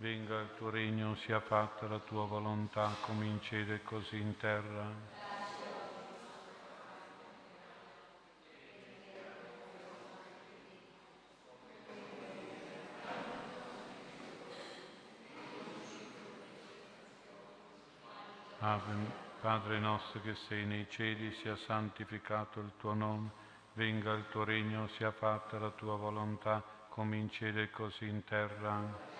venga il tuo regno, sia fatta la tua volontà, come in cielo così in terra. Ave, Padre nostro che sei nei cieli, sia santificato il tuo nome venga il tuo regno, sia fatta la tua volontà, come in cielo così in terra.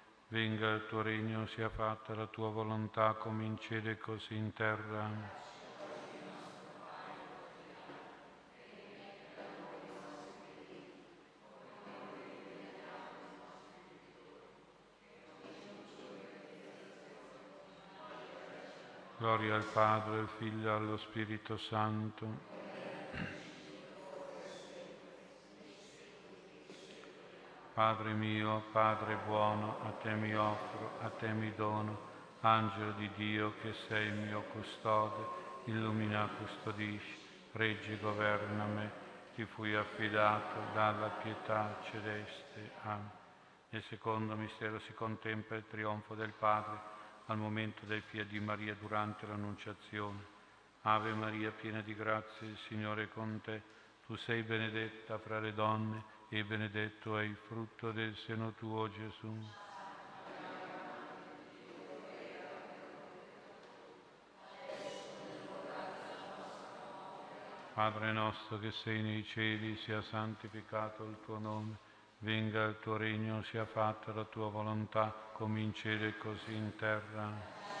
venga il tuo regno, sia fatta la tua volontà come in cielo e così in terra. Gloria al Padre, al Figlio e allo Spirito Santo. Padre mio, Padre buono, a te mi offro, a te mi dono, angelo di Dio che sei il mio custode, illumina, custodisci, reggi, governa me, ti fui affidato dalla pietà celeste. Amen. Nel secondo mistero si contempla il trionfo del Padre al momento del Fiat di Maria durante l'Annunciazione. Ave Maria, piena di grazia, il Signore è con te. Tu sei benedetta fra le donne e benedetto è il frutto del seno tuo, Gesù. Padre nostro che sei nei cieli, sia santificato il tuo nome venga il tuo regno, sia fatta la tua volontà, come in cielo e così in terra.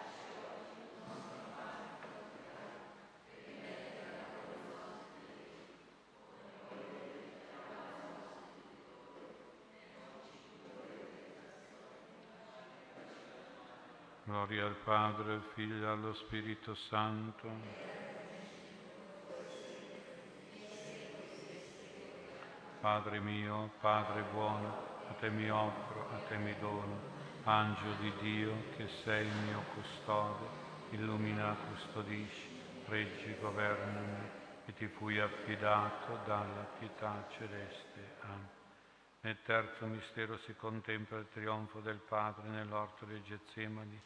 Gloria al Padre, al Figlio e allo Spirito Santo. Padre mio, Padre buono, a te mi offro, a te mi dono, angelo di Dio che sei il mio custode, illumina, custodisci, reggi, governami, e ti fui affidato dalla pietà celeste. Amen. Nel terzo mistero si contempla il trionfo del Padre nell'orto del Getsemani,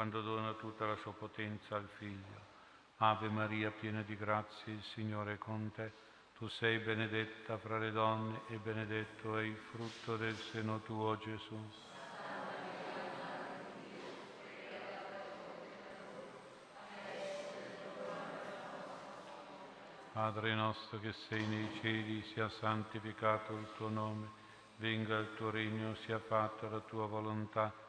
quando dona tutta la sua potenza al Figlio. Ave Maria, piena di grazie, il Signore è con te. Tu sei benedetta fra le donne e benedetto è il frutto del seno tuo, Gesù. Padre nostro che sei nei cieli, sia santificato il tuo nome, venga il tuo regno, sia fatta la tua volontà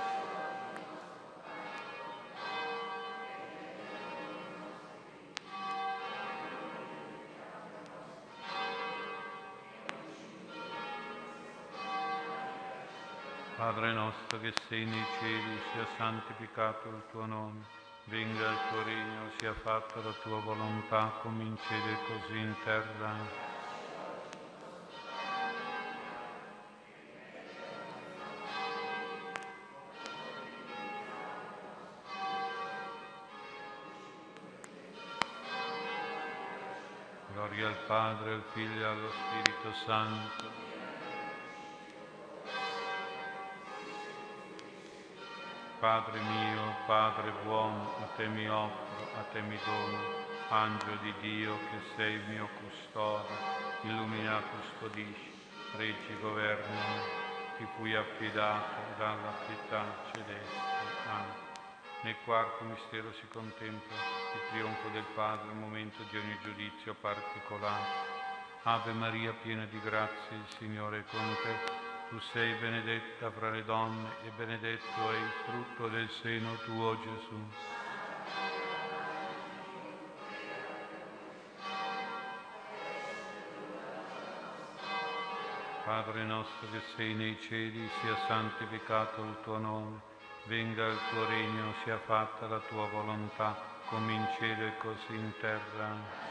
Padre nostro che sei nei cieli, sia santificato il tuo nome, venga il tuo regno, sia fatta la tua volontà come in cielo e così in terra. Gloria al Padre, al Figlio e allo Spirito Santo Padre mio, Padre buono, a te mi offro, a te mi dono, angelo di Dio che sei il mio custode, illumina, custodisci, reggi, governa, ti fui affidato dalla pietà celeste. Amen. Nel quarto mistero si contempla il trionfo del Padre, il momento di ogni giudizio particolare. Ave Maria, piena di grazia, il Signore è con te tu sei benedetta fra le donne e benedetto è il frutto del seno tuo Gesù. Padre nostro che sei nei cieli, sia santificato il tuo nome, venga il tuo regno, sia fatta la tua volontà, come in cielo e così in terra.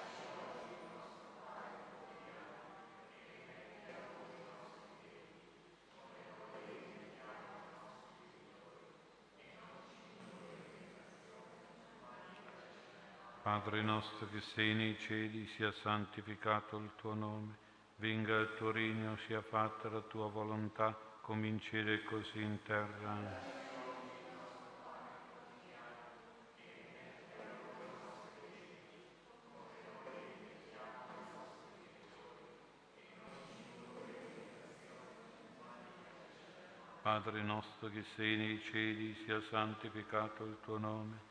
Padre nostro che sei nei cieli, sia santificato il tuo nome, venga il tuo regno, sia fatta la tua volontà, come così in terra. Padre nostro che sei nei cieli, sia santificato il tuo nome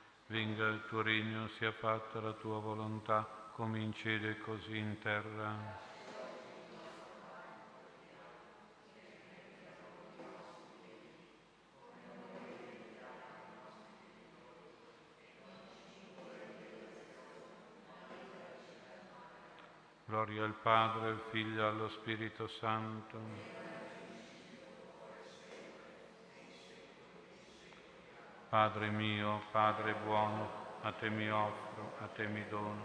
venga il tuo regno, sia fatta la tua volontà, come in cielo e così in terra. Gloria al Padre, al Figlio e allo Spirito Santo Padre mio, Padre buono, a te mi offro, a te mi dono,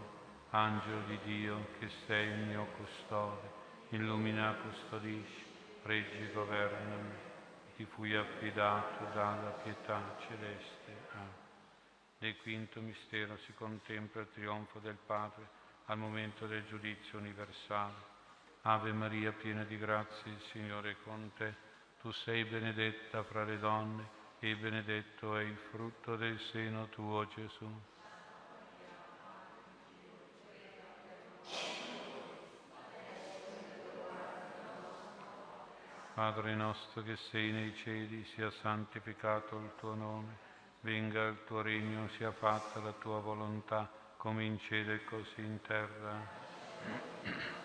angelo di Dio che sei il mio custode, illumina, custodisci, reggi, governami, ti fui affidato dalla pietà celeste. Amen. Nel quinto mistero si contempla il trionfo del Padre al momento del giudizio universale. Ave Maria, piena di grazia, il Signore è con te. Tu sei benedetta fra le donne e benedetto è il frutto del seno tuo, Gesù. Padre nostro che sei nei cieli, sia santificato il tuo nome, venga il tuo regno, sia fatta la tua volontà, come in cielo e così in terra.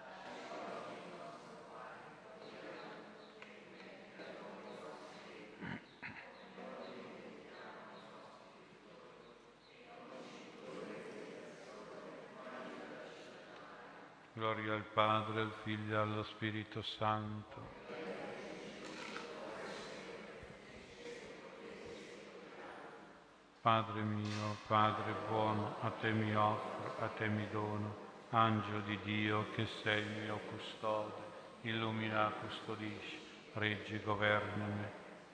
Gloria al Padre, al Figlio e allo Spirito Santo. Padre mio, Padre buono, a te mi offro, a te mi dono, angelo di Dio che sei il mio custode, illumina, custodisci, reggi, governami,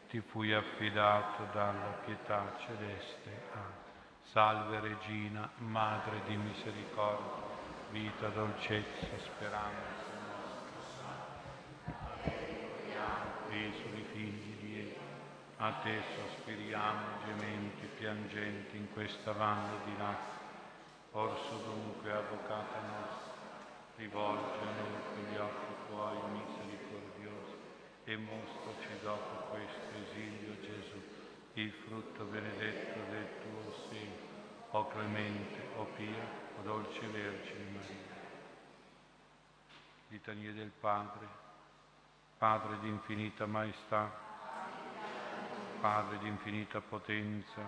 ti fui affidato dalla pietà celeste. Salve Regina, Madre di misericordia vita, dolcezza, speranza. Peso i a te sospiriamo gementi, piangenti in questa valle di lacrime. Orso dunque, avvocata nostra, rivolge a noi gli occhi tuoi misericordiosi e mostraci dopo questo esilio Gesù, il frutto benedetto del tuo seno, o clemente, o pia, o dolce Vergine Maria. Litanie del Padre, Padre di infinita maestà, Padre di infinita potenza,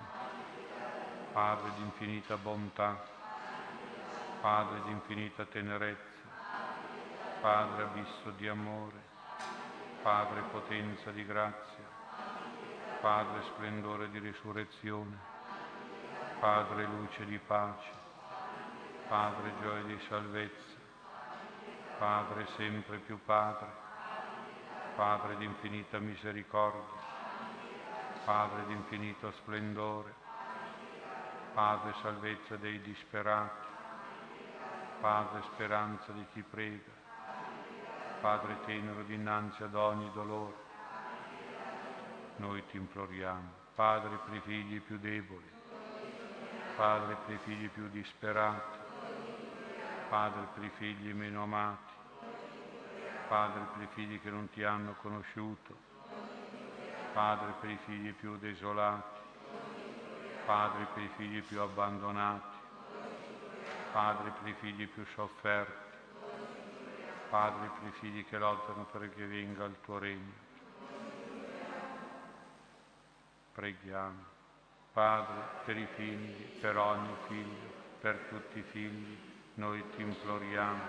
Padre di infinita bontà, Padre di infinita tenerezza, Padre abisso di amore, Padre potenza di grazia, Padre splendore di risurrezione, Padre luce di pace, Padre gioia di salvezza, Padre sempre più Padre, Padre di infinita misericordia, Padre di infinito splendore, Padre salvezza dei disperati, Padre speranza di chi prega, Padre tenero dinanzi ad ogni dolore. Noi ti imploriamo, Padre per i figli più deboli, Padre per i figli più disperati, Padre per i figli meno amati, Padre per i figli che non ti hanno conosciuto, Padre per i figli più desolati, Padre per i figli più abbandonati, Padre per i figli più sofferti, Padre per i figli che lottano perché venga il tuo regno. Preghiamo, Padre, per i figli, per ogni figlio, per tutti i figli, noi ti imploriamo,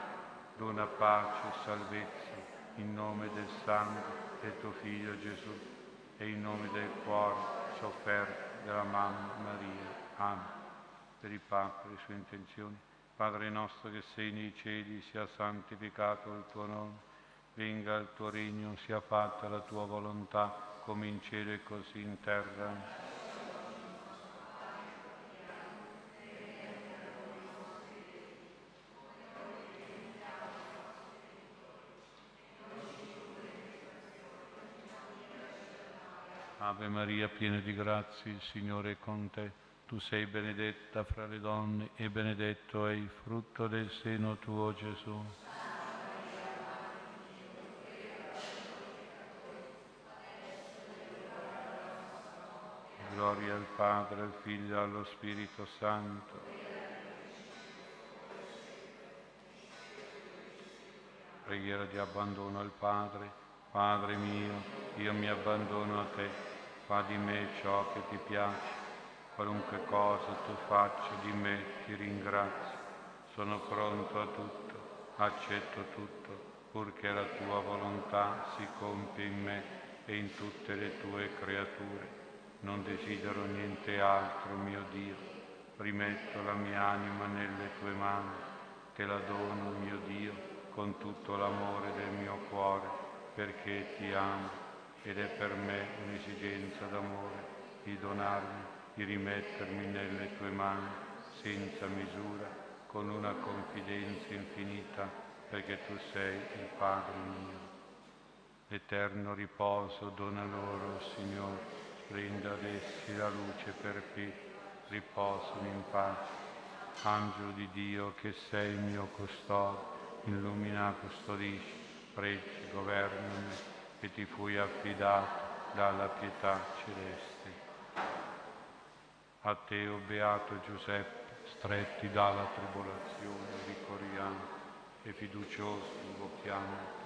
dona pace e salvezza in nome del sangue del tuo Figlio Gesù e in nome del cuore sofferto della mamma Maria. Amen. Per il Papa e le sue intenzioni. Padre nostro che sei nei cieli, sia santificato il tuo nome, venga il tuo regno, sia fatta la tua volontà, come in cielo e così in terra. Ave Maria, piena di grazia, il Signore è con te. Tu sei benedetta fra le donne e benedetto è il frutto del seno tuo, Gesù. gloria al Padre, al Figlio e allo Spirito Santo. Preghiera di abbandono al Padre. Padre mio, io mi abbandono a te, fa di me ciò che ti piace. Qualunque cosa tu faccia di me, ti ringrazio. Sono pronto a tutto, accetto tutto, purché la tua volontà si compia in me e in tutte le tue creature non desidero niente altro, mio Dio. Rimetto la mia anima nelle tue mani, te la dono, mio Dio, con tutto l'amore del mio cuore, perché ti amo ed è per me un'esigenza d'amore di donarmi, di rimettermi nelle tue mani senza misura, con una confidenza infinita, perché tu sei il Padre mio. Eterno riposo dona loro, Signore renda ad essi la luce perpetua, riposano in pace. Angelo di Dio che sei il mio custode, illumina, custodisci, pregi, governami, che ti fui affidato dalla pietà celeste. A te, o oh beato Giuseppe, stretti dalla tribolazione, ricorriamo e fiduciosi invochiamo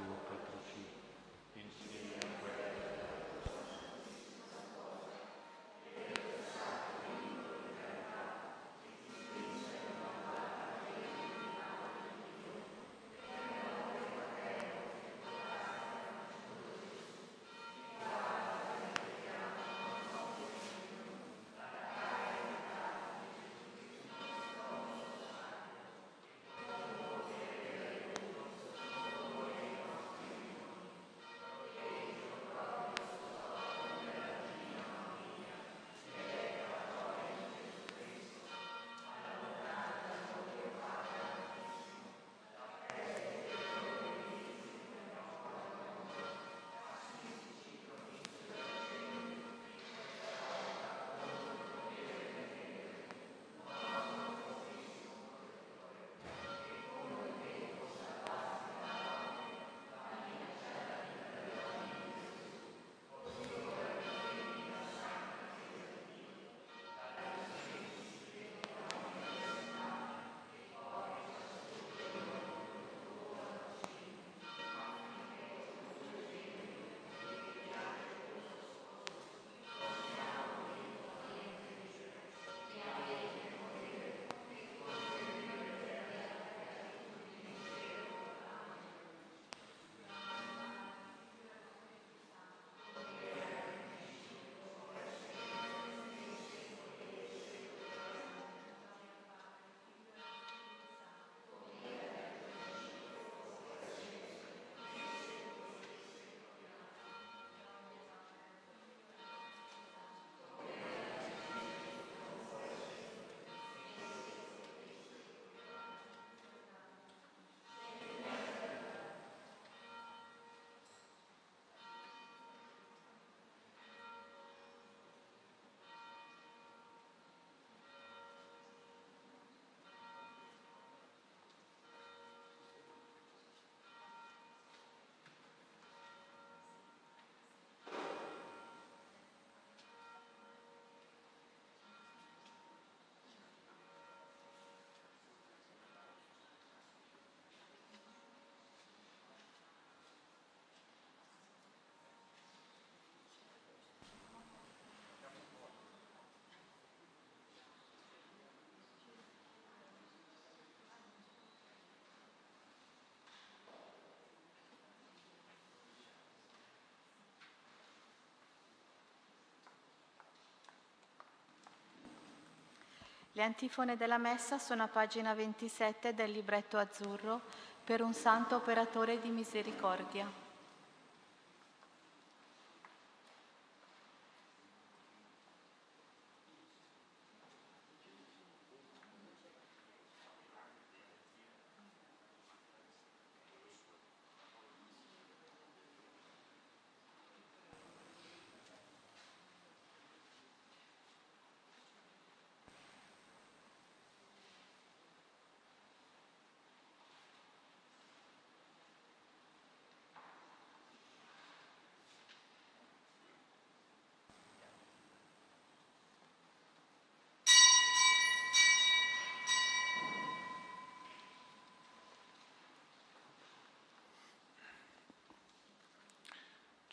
Le antifone della messa sono a pagina 27 del libretto azzurro per un santo operatore di misericordia.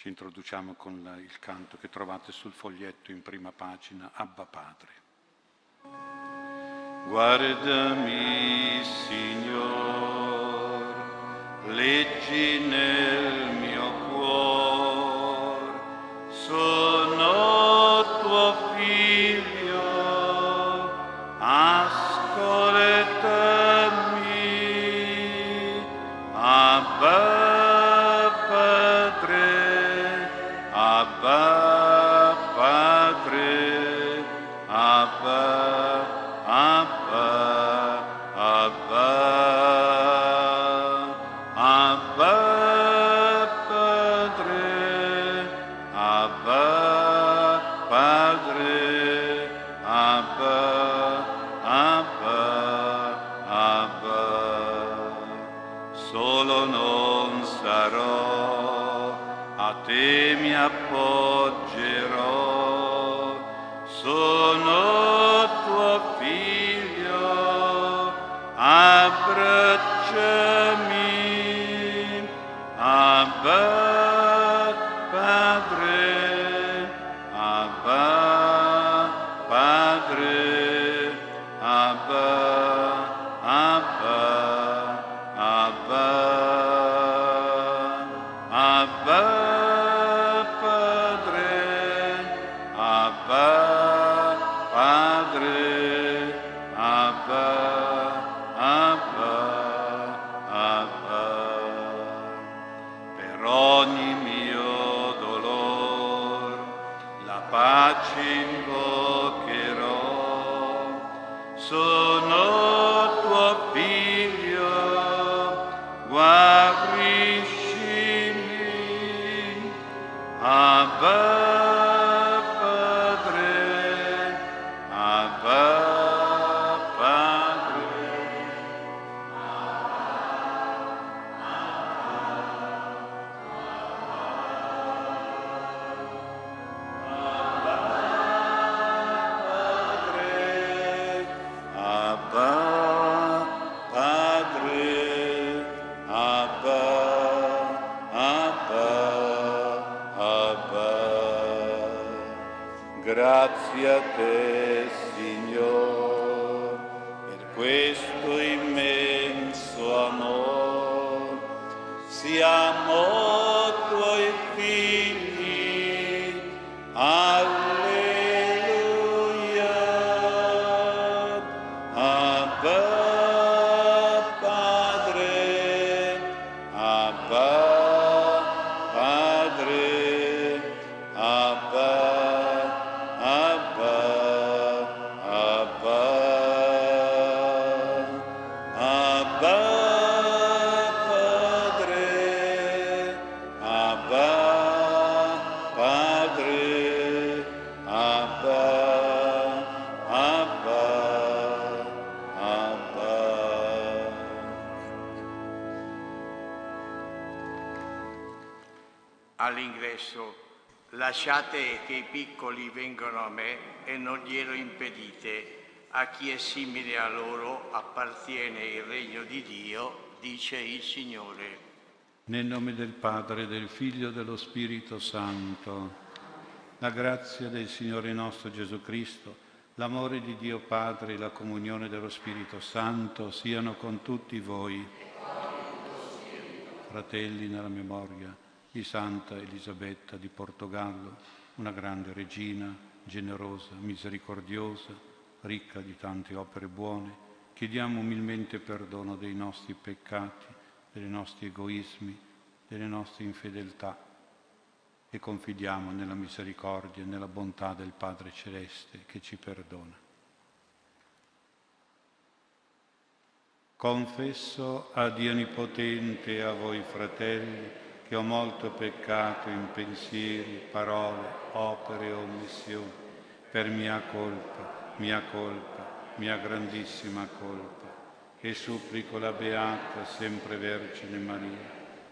Ci introduciamo con il canto che trovate sul foglietto in prima pagina, Abba Padre. Guardami, Signore, leggi nel Pepe. Lasciate che i piccoli vengano a me e non glielo impedite. A chi è simile a loro appartiene il regno di Dio, dice il Signore. Nel nome del Padre, del Figlio e dello Spirito Santo, la grazia del Signore nostro Gesù Cristo, l'amore di Dio Padre e la comunione dello Spirito Santo siano con tutti voi. Fratelli nella memoria di Santa Elisabetta di Portogallo, una grande regina, generosa, misericordiosa, ricca di tante opere buone, chiediamo umilmente perdono dei nostri peccati, dei nostri egoismi, delle nostre infedeltà e confidiamo nella misericordia e nella bontà del Padre Celeste che ci perdona. Confesso a Dio Onnipotente e a voi fratelli che ho molto peccato in pensieri, parole, opere e omissioni, per mia colpa, mia colpa, mia grandissima colpa, che supplico la Beata, sempre Vergine Maria,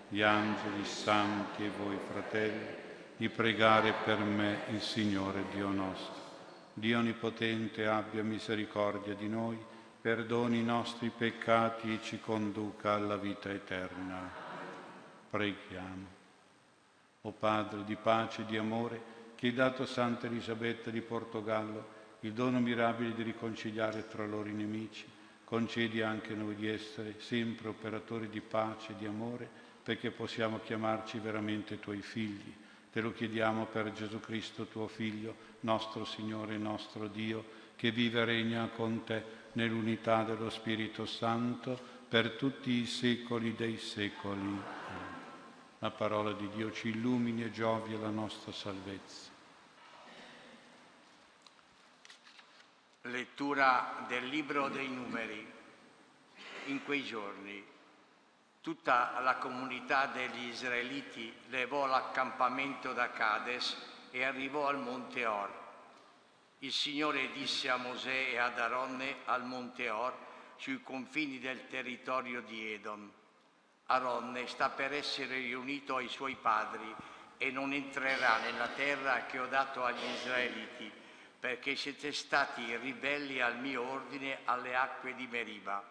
gli angeli, santi e voi fratelli, di pregare per me il Signore Dio nostro. Dio Onnipotente abbia misericordia di noi, perdoni i nostri peccati e ci conduca alla vita eterna. Preghiamo. O Padre di pace e di amore, che hai dato a Santa Elisabetta di Portogallo il dono mirabile di riconciliare tra loro i nemici, concedi anche noi di essere sempre operatori di pace e di amore, perché possiamo chiamarci veramente tuoi figli. Te lo chiediamo per Gesù Cristo, tuo Figlio, nostro Signore e nostro Dio, che vive e regna con te nell'unità dello Spirito Santo per tutti i secoli dei secoli. La parola di Dio ci illumini e giovi la nostra salvezza. Lettura del libro dei numeri. In quei giorni tutta la comunità degli israeliti levò l'accampamento da Cades e arrivò al monte Or. Il Signore disse a Mosè e ad Aronne al monte Or, sui confini del territorio di Edom. Aronne sta per essere riunito ai suoi padri e non entrerà nella terra che ho dato agli israeliti perché siete stati ribelli al mio ordine alle acque di Meriba.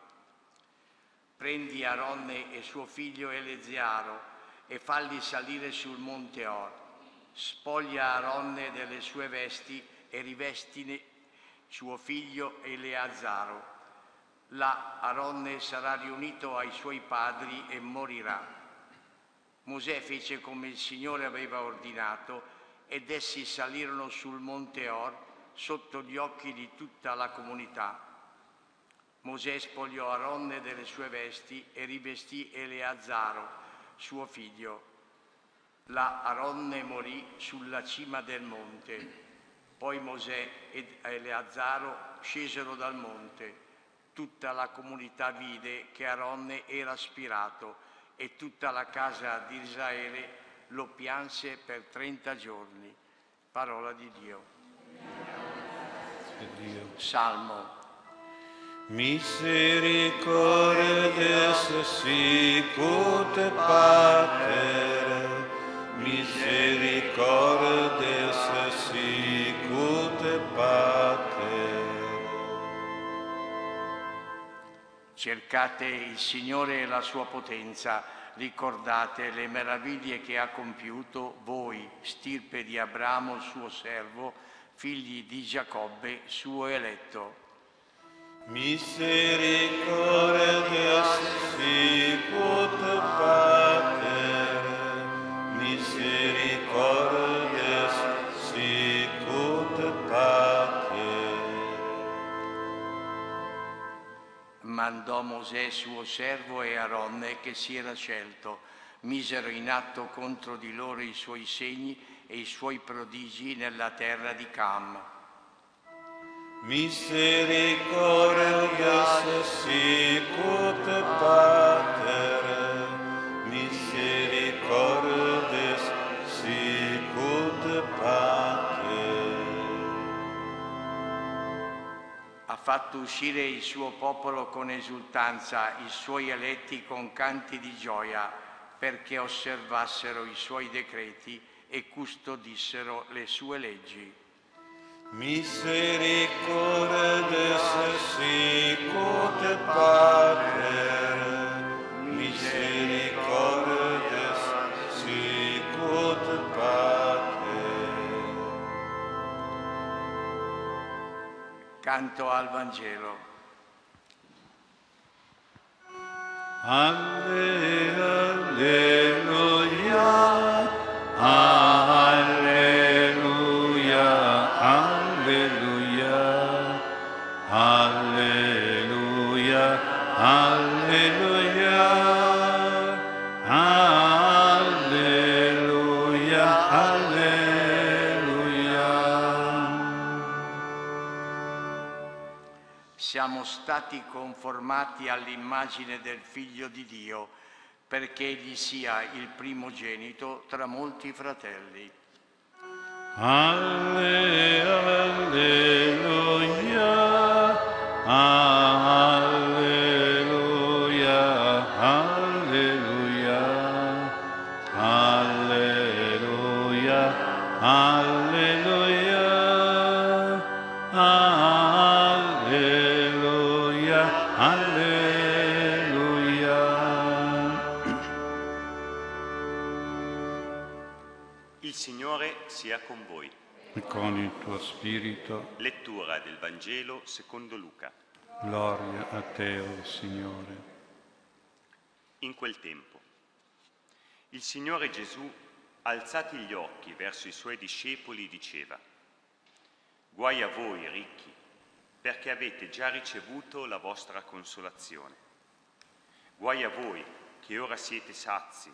Prendi Aronne e suo figlio Eleziaro e falli salire sul monte Or. Spoglia Aronne delle sue vesti e rivestine suo figlio Eleazaro. Là Aronne sarà riunito ai suoi padri e morirà. Mosè fece come il Signore aveva ordinato ed essi salirono sul monte Or sotto gli occhi di tutta la comunità. Mosè spogliò Aronne delle sue vesti e rivestì Eleazzaro, suo figlio. La Aronne morì sulla cima del monte. Poi Mosè ed Eleazzaro scesero dal monte. Tutta la comunità vide che Aronne era spirato e tutta la casa di Israele lo pianse per trenta giorni. Parola di Dio. Dio. Salmo. Misericordes sicut pater, misericordes sicut pater. Cercate il Signore e la sua potenza, ricordate le meraviglie che ha compiuto voi, stirpe di Abramo, suo servo, figli di Giacobbe, suo eletto. Misericordias sicut pater, misericordias Mandò Mosè suo servo e Aronne che si era scelto, misero in atto contro di loro i suoi segni e i suoi prodigi nella terra di Cam. Misericordias sicut pater, misericordias fatto uscire il suo popolo con esultanza, i suoi eletti con canti di gioia, perché osservassero i suoi decreti e custodissero le sue leggi. Misericordes sicut pater, misericordes Canto al Vangelo. Alleluia. Conformati all'immagine del Figlio di Dio perché egli sia il primogenito tra molti fratelli. Alle, alleluia, con il tuo spirito. Lettura del Vangelo secondo Luca. Gloria a te, o oh Signore. In quel tempo, il Signore Gesù, alzati gli occhi verso i suoi discepoli, diceva, Guai a voi, ricchi, perché avete già ricevuto la vostra consolazione. Guai a voi, che ora siete sazi,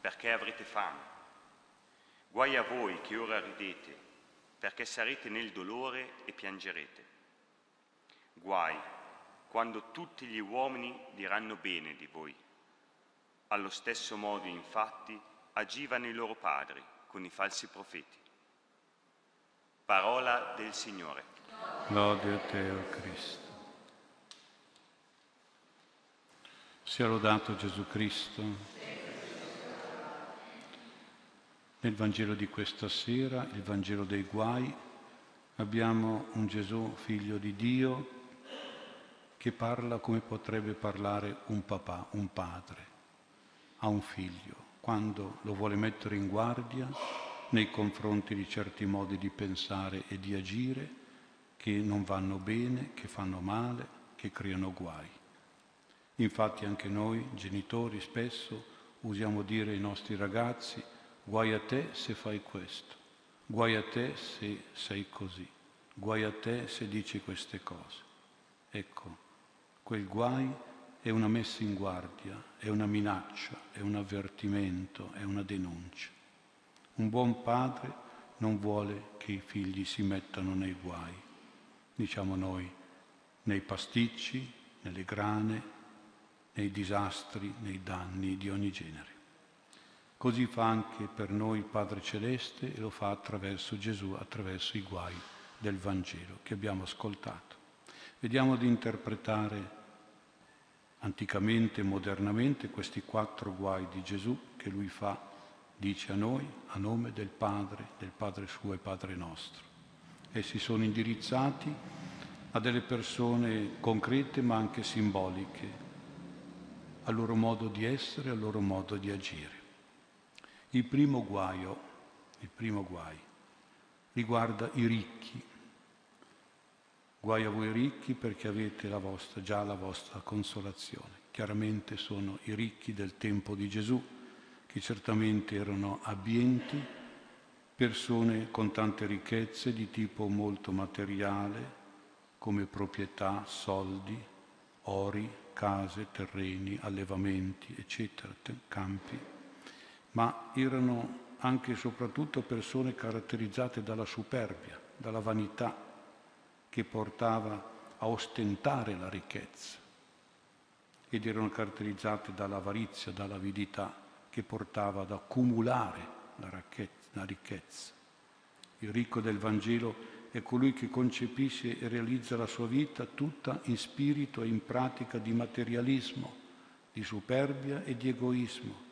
perché avrete fame. Guai a voi che ora ridete, perché sarete nel dolore e piangerete. Guai quando tutti gli uomini diranno bene di voi. Allo stesso modo, infatti, agivano i loro padri con i falsi profeti. Parola del Signore. Lode a te, o Cristo. Sia lodato Gesù Cristo. Nel Vangelo di questa sera, il Vangelo dei guai, abbiamo un Gesù figlio di Dio che parla come potrebbe parlare un papà, un padre, a un figlio, quando lo vuole mettere in guardia nei confronti di certi modi di pensare e di agire che non vanno bene, che fanno male, che creano guai. Infatti anche noi, genitori, spesso usiamo dire ai nostri ragazzi Guai a te se fai questo, guai a te se sei così, guai a te se dici queste cose. Ecco, quel guai è una messa in guardia, è una minaccia, è un avvertimento, è una denuncia. Un buon padre non vuole che i figli si mettano nei guai, diciamo noi, nei pasticci, nelle grane, nei disastri, nei danni di ogni genere. Così fa anche per noi il Padre Celeste e lo fa attraverso Gesù, attraverso i guai del Vangelo che abbiamo ascoltato. Vediamo di interpretare anticamente e modernamente questi quattro guai di Gesù che lui fa, dice a noi, a nome del Padre, del Padre suo e Padre nostro. Essi sono indirizzati a delle persone concrete ma anche simboliche, al loro modo di essere, al loro modo di agire. Il primo guaio, il primo guai, riguarda i ricchi. Guai a voi ricchi perché avete la vostra, già la vostra consolazione. Chiaramente sono i ricchi del tempo di Gesù, che certamente erano abbienti, persone con tante ricchezze di tipo molto materiale, come proprietà, soldi, ori, case, terreni, allevamenti, eccetera, campi ma erano anche e soprattutto persone caratterizzate dalla superbia, dalla vanità che portava a ostentare la ricchezza ed erano caratterizzate dall'avarizia, dall'avidità che portava ad accumulare la ricchezza. Il ricco del Vangelo è colui che concepisce e realizza la sua vita tutta in spirito e in pratica di materialismo, di superbia e di egoismo,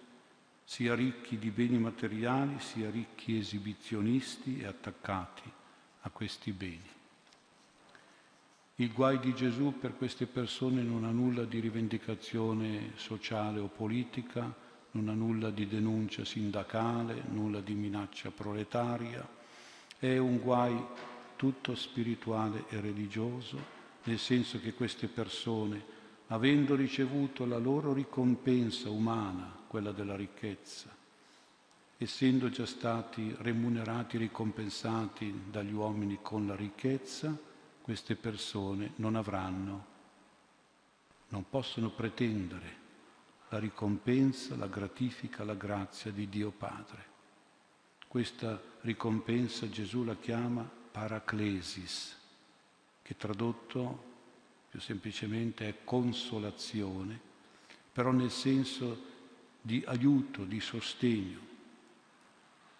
sia ricchi di beni materiali, sia ricchi esibizionisti e attaccati a questi beni. Il guai di Gesù per queste persone non ha nulla di rivendicazione sociale o politica, non ha nulla di denuncia sindacale, nulla di minaccia proletaria, è un guai tutto spirituale e religioso, nel senso che queste persone, avendo ricevuto la loro ricompensa umana, quella della ricchezza, essendo già stati remunerati, ricompensati dagli uomini con la ricchezza, queste persone non avranno, non possono pretendere la ricompensa, la gratifica, la grazia di Dio Padre. Questa ricompensa Gesù la chiama paraclesis, che tradotto più semplicemente è consolazione, però nel senso di aiuto, di sostegno.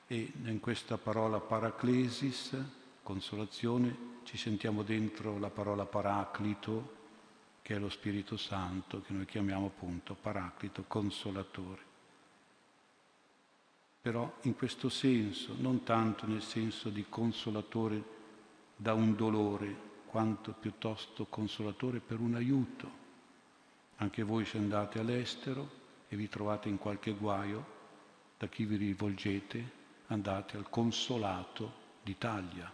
E in questa parola paraclesis, consolazione, ci sentiamo dentro la parola paraclito, che è lo Spirito Santo, che noi chiamiamo appunto paraclito, consolatore. Però in questo senso, non tanto nel senso di consolatore da un dolore, quanto piuttosto consolatore per un aiuto. Anche voi se andate all'estero, e vi trovate in qualche guaio, da chi vi rivolgete? andate al consolato d'Italia.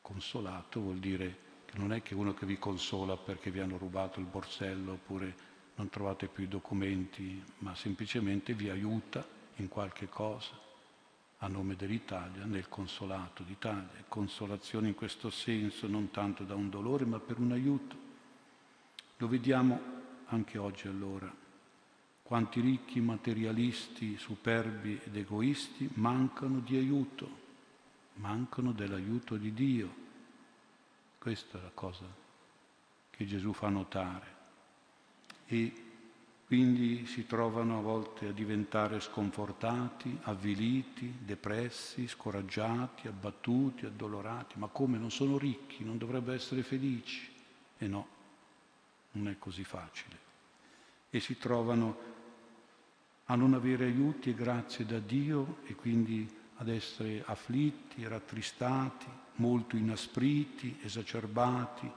Consolato vuol dire che non è che uno che vi consola perché vi hanno rubato il borsello oppure non trovate più i documenti, ma semplicemente vi aiuta in qualche cosa a nome dell'Italia nel consolato d'Italia. Consolazione in questo senso non tanto da un dolore ma per un aiuto. Lo vediamo anche oggi allora. Quanti ricchi materialisti, superbi ed egoisti mancano di aiuto, mancano dell'aiuto di Dio. Questa è la cosa che Gesù fa notare. E quindi si trovano a volte a diventare sconfortati, avviliti, depressi, scoraggiati, abbattuti, addolorati. Ma come non sono ricchi, non dovrebbero essere felici? E no, non è così facile. E si trovano a non avere aiuti e grazie da Dio e quindi ad essere afflitti, rattristati, molto inaspriti, esacerbati,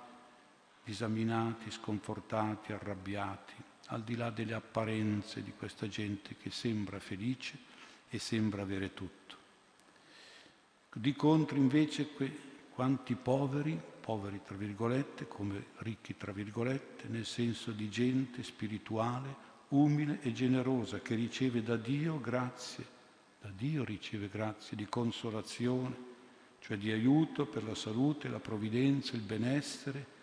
disaminati, sconfortati, arrabbiati, al di là delle apparenze di questa gente che sembra felice e sembra avere tutto. Di contro invece quanti poveri, poveri tra virgolette, come ricchi tra virgolette, nel senso di gente spirituale, umile e generosa che riceve da Dio grazie, da Dio riceve grazie di consolazione, cioè di aiuto per la salute, la provvidenza, il benessere,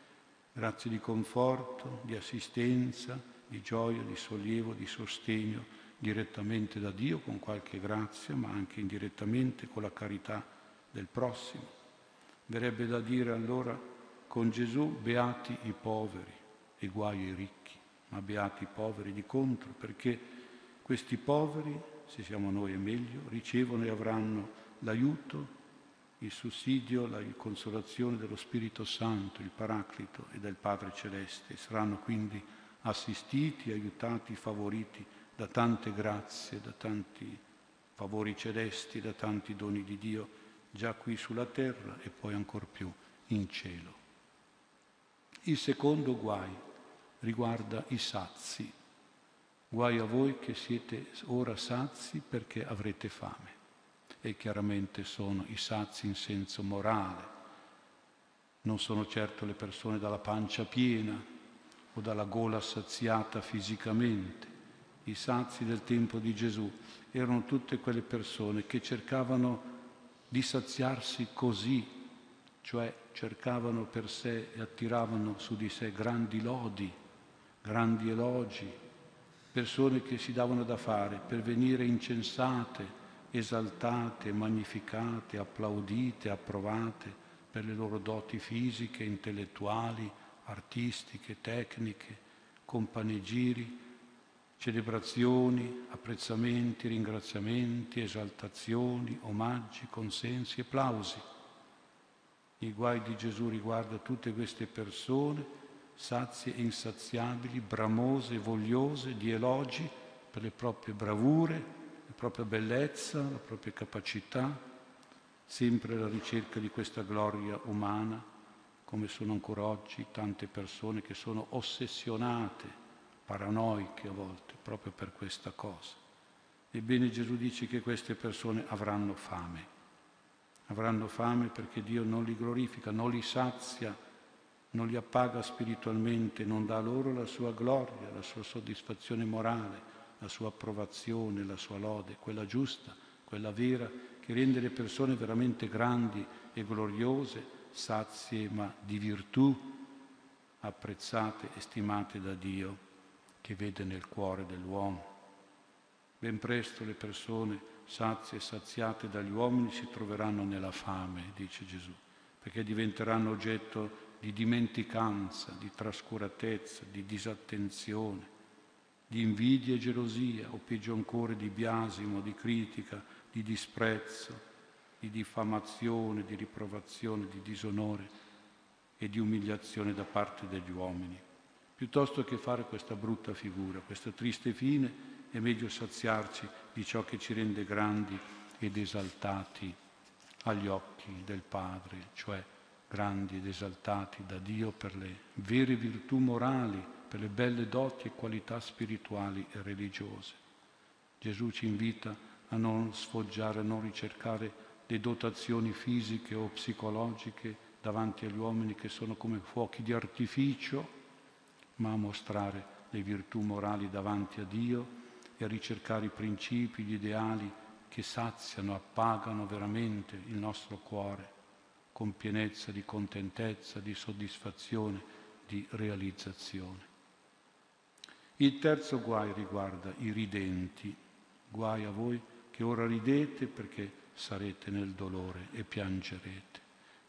grazie di conforto, di assistenza, di gioia, di sollievo, di sostegno direttamente da Dio con qualche grazia, ma anche indirettamente con la carità del prossimo. Verrebbe da dire allora con Gesù beati i poveri e guai i ricchi ma beati i poveri di contro, perché questi poveri, se siamo noi è meglio, ricevono e avranno l'aiuto, il sussidio, la consolazione dello Spirito Santo, il Paraclito e del Padre Celeste. Saranno quindi assistiti, aiutati, favoriti da tante grazie, da tanti favori celesti, da tanti doni di Dio, già qui sulla terra e poi ancor più in cielo. Il secondo guai riguarda i sazi. Guai a voi che siete ora sazi perché avrete fame. E chiaramente sono i sazi in senso morale. Non sono certo le persone dalla pancia piena o dalla gola saziata fisicamente. I sazi del tempo di Gesù erano tutte quelle persone che cercavano di saziarsi così, cioè cercavano per sé e attiravano su di sé grandi lodi, grandi elogi, persone che si davano da fare per venire incensate, esaltate, magnificate, applaudite, approvate per le loro doti fisiche, intellettuali, artistiche, tecniche, con panegiri, celebrazioni, apprezzamenti, ringraziamenti, esaltazioni, omaggi, consensi e plausi. I guai di Gesù riguarda tutte queste persone sazie e insaziabili, bramose vogliose di elogi per le proprie bravure, la propria bellezza, la propria capacità, sempre alla ricerca di questa gloria umana, come sono ancora oggi tante persone che sono ossessionate, paranoiche a volte, proprio per questa cosa. Ebbene Gesù dice che queste persone avranno fame. Avranno fame perché Dio non li glorifica, non li sazia non li appaga spiritualmente, non dà loro la sua gloria, la sua soddisfazione morale, la sua approvazione, la sua lode, quella giusta, quella vera, che rende le persone veramente grandi e gloriose, sazie ma di virtù, apprezzate e stimate da Dio, che vede nel cuore dell'uomo. Ben presto le persone sazie e saziate dagli uomini si troveranno nella fame, dice Gesù, perché diventeranno oggetto di dimenticanza, di trascuratezza, di disattenzione, di invidia e gelosia, o peggio ancora di biasimo, di critica, di disprezzo, di diffamazione, di riprovazione, di disonore e di umiliazione da parte degli uomini. Piuttosto che fare questa brutta figura, questa triste fine, è meglio saziarci di ciò che ci rende grandi ed esaltati agli occhi del Padre, cioè grandi ed esaltati da Dio per le vere virtù morali, per le belle doti e qualità spirituali e religiose. Gesù ci invita a non sfoggiare, a non ricercare le dotazioni fisiche o psicologiche davanti agli uomini che sono come fuochi di artificio, ma a mostrare le virtù morali davanti a Dio e a ricercare i principi, gli ideali che saziano, appagano veramente il nostro cuore con pienezza di contentezza, di soddisfazione, di realizzazione. Il terzo guai riguarda i ridenti. Guai a voi che ora ridete perché sarete nel dolore e piangerete.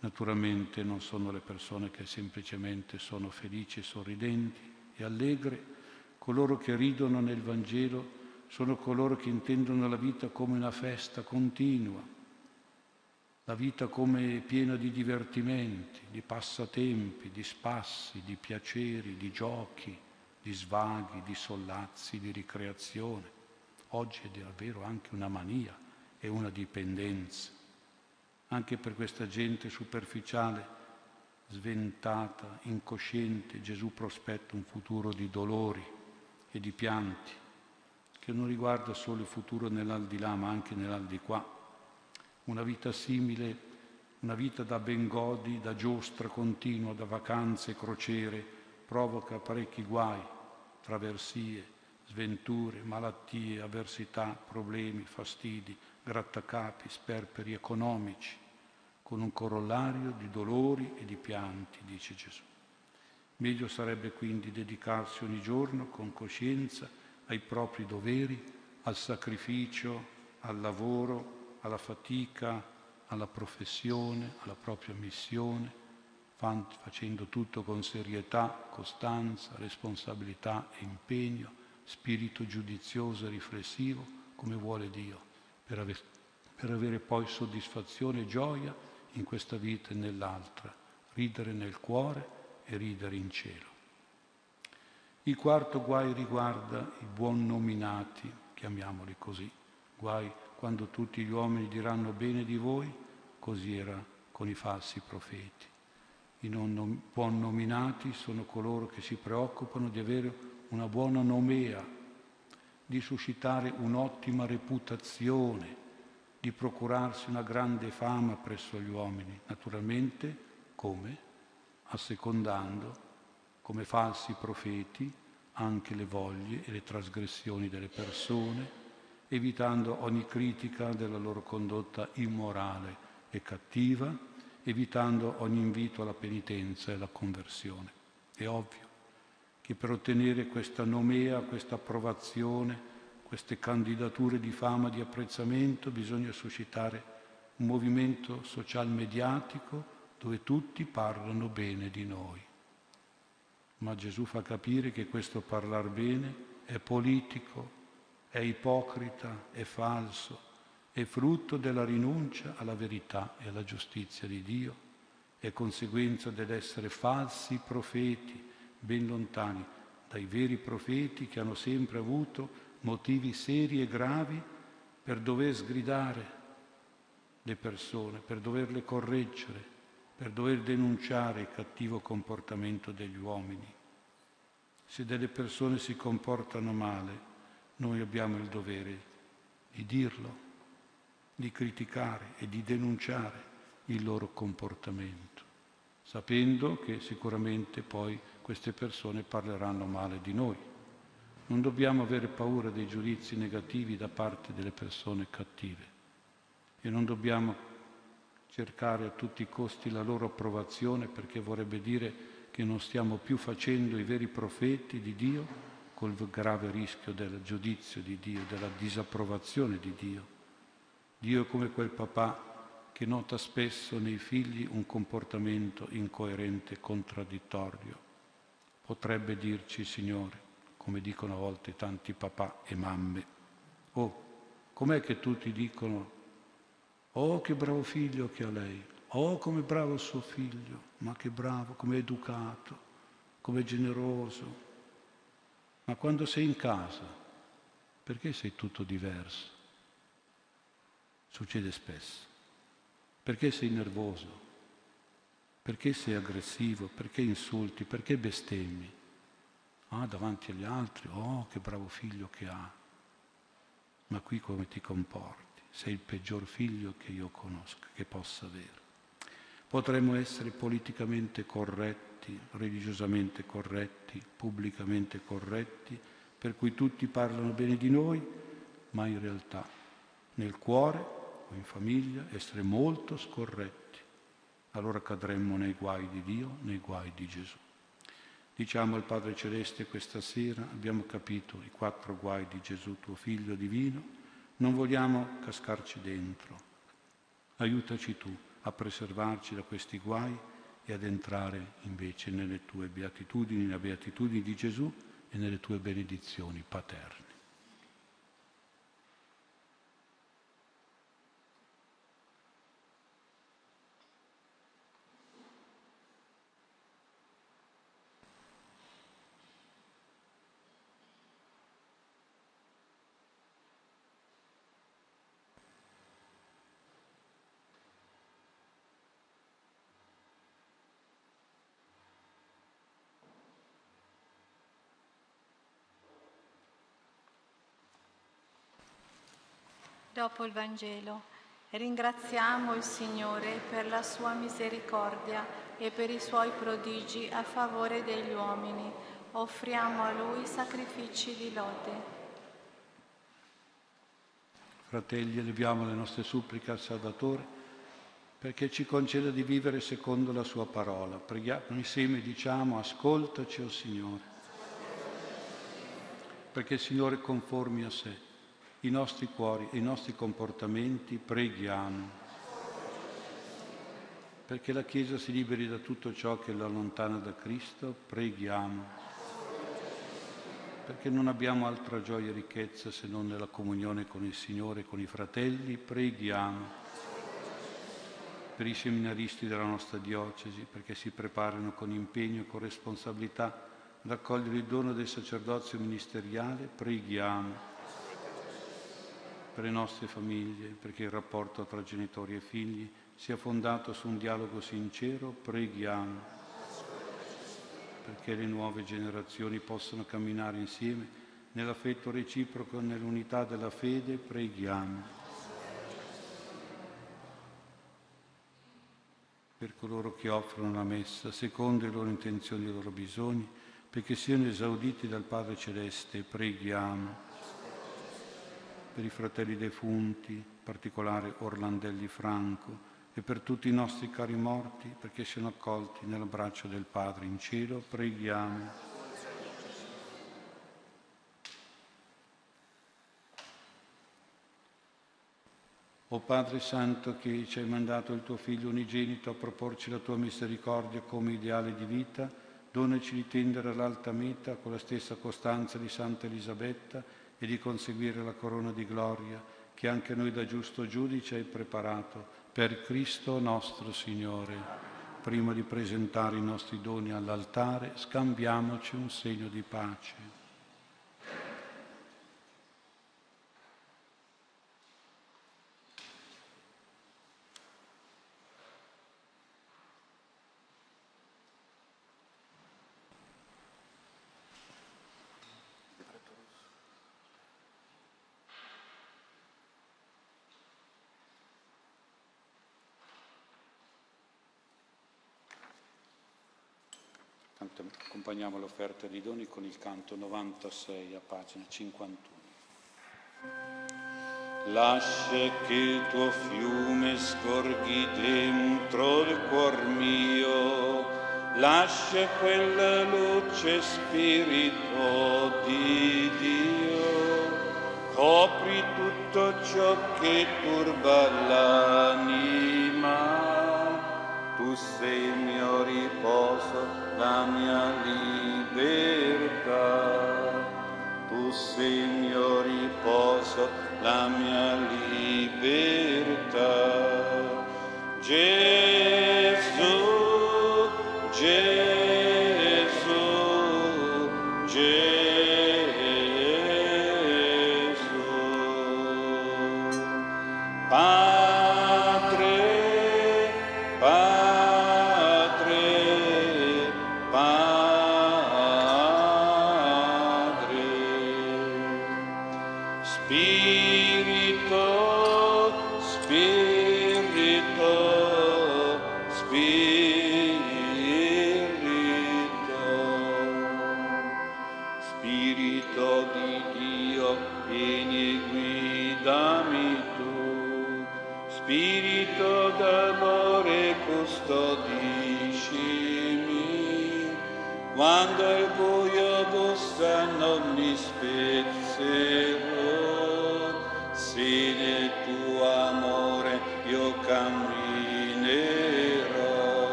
Naturalmente non sono le persone che semplicemente sono felici, sorridenti e allegre, coloro che ridono nel Vangelo sono coloro che intendono la vita come una festa continua, la vita come piena di divertimenti, di passatempi, di spassi, di piaceri, di giochi, di svaghi, di sollazzi, di ricreazione. Oggi è davvero anche una mania e una dipendenza. Anche per questa gente superficiale, sventata, incosciente, Gesù prospetta un futuro di dolori e di pianti che non riguarda solo il futuro nell'aldilà ma anche nell'aldilà. Una vita simile, una vita da bengodi, da giostra continua, da vacanze, crociere, provoca parecchi guai, traversie, sventure, malattie, avversità, problemi, fastidi, grattacapi, sperperi economici, con un corollario di dolori e di pianti, dice Gesù. Meglio sarebbe quindi dedicarsi ogni giorno con coscienza ai propri doveri, al sacrificio, al lavoro, alla fatica, alla professione, alla propria missione, facendo tutto con serietà, costanza, responsabilità e impegno, spirito giudizioso e riflessivo, come vuole Dio, per, ave- per avere poi soddisfazione e gioia in questa vita e nell'altra, ridere nel cuore e ridere in cielo. Il quarto guai riguarda i buon nominati, chiamiamoli così, guai quando tutti gli uomini diranno bene di voi, così era con i falsi profeti. I non buon nominati sono coloro che si preoccupano di avere una buona nomea, di suscitare un'ottima reputazione, di procurarsi una grande fama presso gli uomini, naturalmente come? Assecondando come falsi profeti anche le voglie e le trasgressioni delle persone, evitando ogni critica della loro condotta immorale e cattiva, evitando ogni invito alla penitenza e alla conversione. È ovvio che per ottenere questa nomea, questa approvazione, queste candidature di fama, di apprezzamento, bisogna suscitare un movimento social mediatico dove tutti parlano bene di noi ma Gesù fa capire che questo parlar bene è politico, è ipocrita, è falso, è frutto della rinuncia alla verità e alla giustizia di Dio, è conseguenza dell'essere falsi profeti, ben lontani dai veri profeti che hanno sempre avuto motivi seri e gravi per dover sgridare le persone, per doverle correggere, per dover denunciare il cattivo comportamento degli uomini. Se delle persone si comportano male, noi abbiamo il dovere di dirlo, di criticare e di denunciare il loro comportamento, sapendo che sicuramente poi queste persone parleranno male di noi. Non dobbiamo avere paura dei giudizi negativi da parte delle persone cattive e non dobbiamo cercare a tutti i costi la loro approvazione perché vorrebbe dire che non stiamo più facendo i veri profeti di Dio col grave rischio del giudizio di Dio, della disapprovazione di Dio. Dio è come quel papà che nota spesso nei figli un comportamento incoerente contraddittorio. Potrebbe dirci, Signore, come dicono a volte tanti papà e mamme, oh, com'è che tutti dicono Oh, che bravo figlio che ha lei. Oh, come bravo suo figlio. Ma che bravo, come educato, come generoso. Ma quando sei in casa, perché sei tutto diverso? Succede spesso. Perché sei nervoso? Perché sei aggressivo? Perché insulti? Perché bestemmi? Ah, davanti agli altri, oh, che bravo figlio che ha. ma qui come ti comporti? Sei il peggior figlio che io conosca, che possa avere. Potremmo essere politicamente corretti, religiosamente corretti, pubblicamente corretti, per cui tutti parlano bene di noi, ma in realtà nel cuore o in famiglia essere molto scorretti. Allora cadremmo nei guai di Dio, nei guai di Gesù. Diciamo al Padre Celeste questa sera, abbiamo capito i quattro guai di Gesù, tuo figlio divino, non vogliamo cascarci dentro. Aiutaci tu a preservarci da questi guai e ad entrare invece nelle tue beatitudini, nelle beatitudini di Gesù e nelle tue benedizioni paterne. Dopo il Vangelo, ringraziamo il Signore per la sua misericordia e per i suoi prodigi a favore degli uomini. Offriamo a Lui sacrifici di lode. Fratelli, eleviamo le nostre suppliche al Salvatore perché ci conceda di vivere secondo la sua parola. Preghiamo insieme, diciamo, ascoltaci, o oh Signore, perché il Signore conformi a sé i nostri cuori e i nostri comportamenti, preghiamo. Perché la Chiesa si liberi da tutto ciò che la allontana da Cristo, preghiamo. Perché non abbiamo altra gioia e ricchezza se non nella comunione con il Signore e con i fratelli, preghiamo. Per i seminaristi della nostra diocesi perché si preparino con impegno e con responsabilità ad accogliere il dono del sacerdozio ministeriale, preghiamo per le nostre famiglie, perché il rapporto tra genitori e figli sia fondato su un dialogo sincero, preghiamo perché le nuove generazioni possano camminare insieme nell'affetto reciproco e nell'unità della fede, preghiamo. Per coloro che offrono la messa, secondo le loro intenzioni e i loro bisogni, perché siano esauditi dal Padre Celeste, preghiamo per i fratelli defunti, in particolare Orlandelli Franco, e per tutti i nostri cari morti, perché siano accolti nell'abbraccio del Padre in cielo, preghiamo. O Padre Santo che ci hai mandato il tuo Figlio unigenito a proporci la tua misericordia come ideale di vita, donaci di tendere all'alta meta con la stessa costanza di Santa Elisabetta e di conseguire la corona di gloria che anche noi da giusto giudice hai preparato per Cristo nostro Signore. Prima di presentare i nostri doni all'altare, scambiamoci un segno di pace. Accompagniamo l'offerta di doni con il canto 96 a pagina 51. Lascia che il tuo fiume scorghi dentro il cuor mio, lascia quella luce spirito di Dio, copri tutto ciò che turba l'anima tu sei il mio riposo, la mia libertà. Tu sei il mio riposo, la mia libertà. Gesù,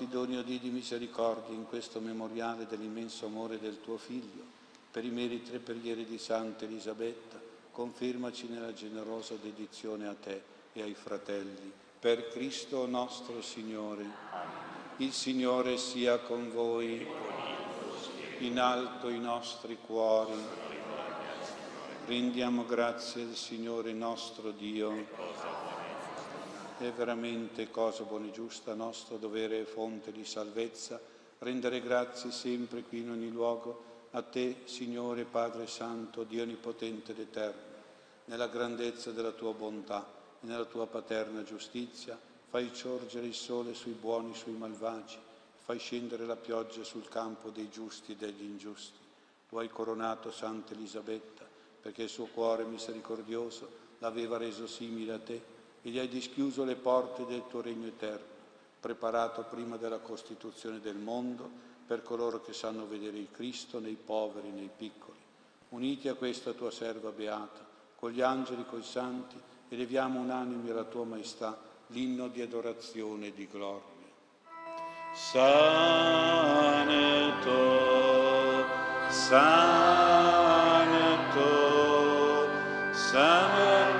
Accogli i nostri doni, o di misericordia, in questo memoriale dell'immenso amore del tuo Figlio, per i meriti e preghiere di Santa Elisabetta, confermaci nella generosa dedizione a te e ai fratelli. Per Cristo nostro Signore. Il Signore sia con voi. In alto i nostri cuori. Rendiamo grazie al Signore nostro Dio è veramente cosa buona e giusta, nostro dovere e fonte di salvezza, rendere grazie sempre qui in ogni luogo a Te, Signore Padre Santo, Dio Onnipotente ed Eterno, nella grandezza della Tua bontà e nella Tua paterna giustizia, fai sorgere il sole sui buoni e sui malvagi, fai scendere la pioggia sul campo dei giusti e degli ingiusti. Tu hai coronato Santa Elisabetta, perché il suo cuore misericordioso l'aveva reso simile a Te, e gli hai dischiuso le porte del tuo regno eterno, preparato prima della costituzione del mondo per coloro che sanno vedere il Cristo nei poveri, nei piccoli. Uniti a questa tua serva beata, con gli angeli, coi santi, eleviamo unanimi alla tua maestà l'inno di adorazione e di gloria. Santo, Santo, Santo.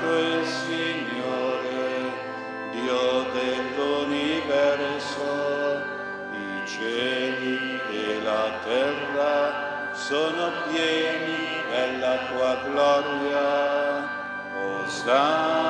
Sono pieni della tua gloria. Osanna,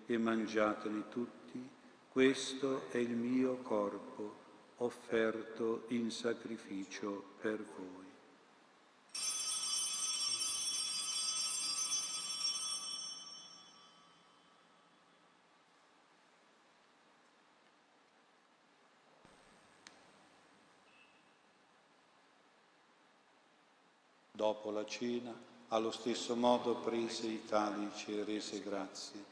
e mangiatene tutti, questo è il mio corpo offerto in sacrificio per voi. Dopo la cena, allo stesso modo prese il calice e rese grazie,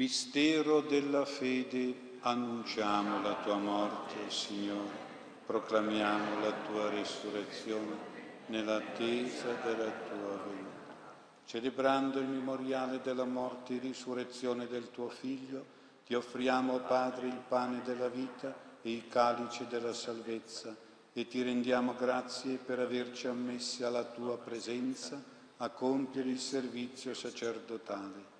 Mistero della fede, annunciamo la tua morte, Signore, proclamiamo la tua risurrezione nell'attesa della tua venuta. Celebrando il memoriale della morte e risurrezione del tuo Figlio, ti offriamo, Padre, il pane della vita e il calice della salvezza e ti rendiamo grazie per averci ammessi alla tua presenza a compiere il servizio sacerdotale.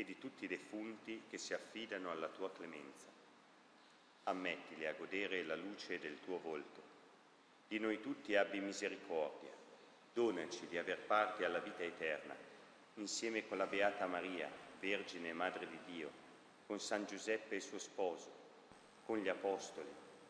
e di tutti i defunti che si affidano alla tua clemenza. Ammettili a godere la luce del tuo volto. Di noi tutti abbi misericordia. Donaci di aver parte alla vita eterna, insieme con la Beata Maria, Vergine e Madre di Dio, con San Giuseppe e suo sposo, con gli Apostoli,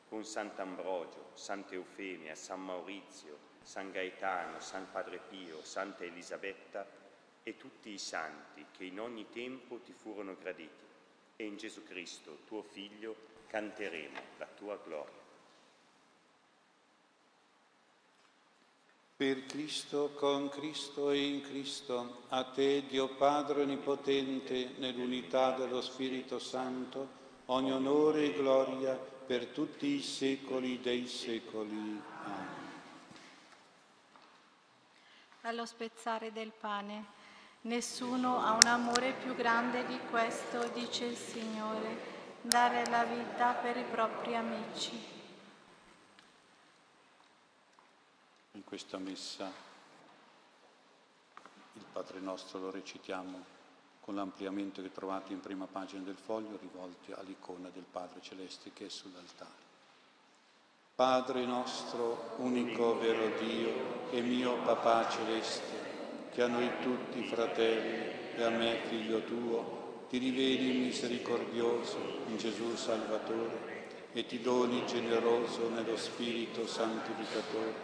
con Sant'Ambrogio, Santa Eufemia, San Maurizio, San Gaetano, San Padre Pio, Santa Elisabetta e tutti i santi che in ogni tempo ti furono graditi. E in Gesù Cristo, tuo Figlio, canteremo la tua gloria. Per Cristo, con Cristo e in Cristo, a te, Dio Padre Onnipotente, nell'unità dello Spirito Santo, ogni onore e gloria per tutti i secoli dei secoli. Amen. Allo spezzare del pane, nessuno ha un amore più grande di questo, dice il Signore, dare la vita per i propri amici. In questa messa il Padre nostro lo recitiamo con l'ampliamento che trovate in prima pagina del foglio rivolti all'icona del Padre Celeste che è sull'altare. Padre nostro, unico vero Dio e mio Papà celeste, che a noi tutti fratelli e a me figlio tuo, ti riveli misericordioso in Gesù Salvatore e ti doni generoso nello Spirito Santificatore.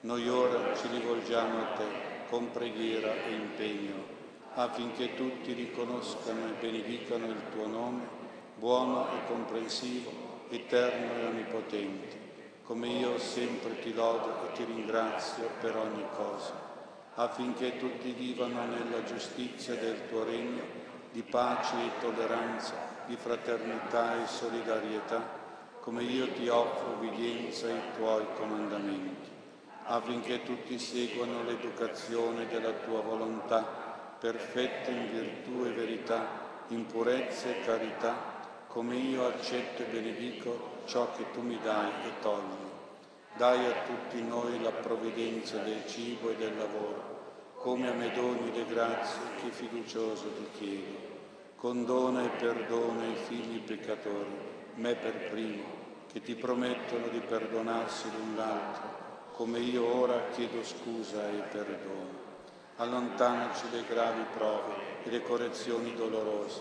Noi ora ci rivolgiamo a te con preghiera e impegno affinché tutti riconoscano e benedicano il tuo nome, buono e comprensivo, eterno e onnipotente, come io sempre ti lodo e ti ringrazio per ogni cosa, affinché tutti vivano nella giustizia del tuo regno, di pace e tolleranza, di fraternità e solidarietà, come io ti offro ubbidienza ai tuoi comandamenti, affinché tutti seguano l'educazione della tua volontà, perfetta in virtù e verità, in purezza e carità, come io accetto e benedico ciò che tu mi dai e togli. Dai a tutti noi la provvidenza del cibo e del lavoro, come a me doni le grazie che fiducioso ti chiedo. Condona e perdona i figli peccatori me per primo, che ti promettono di perdonarsi l'un l'altro, come io ora chiedo scusa e perdono. Allontanaci le gravi prove e le correzioni dolorose,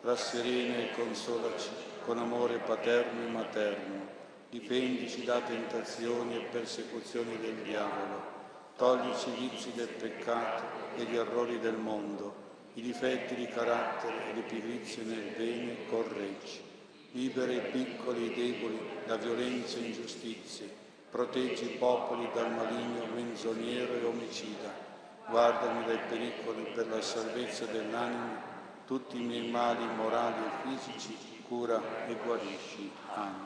rasserena e consolaci con amore paterno e materno, difendici da tentazioni e persecuzioni del diavolo, toglici i vizi del peccato e gli errori del mondo, i difetti di carattere e le pigrizie nel bene, correggi libera i piccoli e i deboli da violenze e ingiustizie, proteggi i popoli dal maligno menzognero e omicida, guardami dai pericoli per la salvezza dell'anima, tutti i miei mali morali e fisici, cura e guarisci. Amen.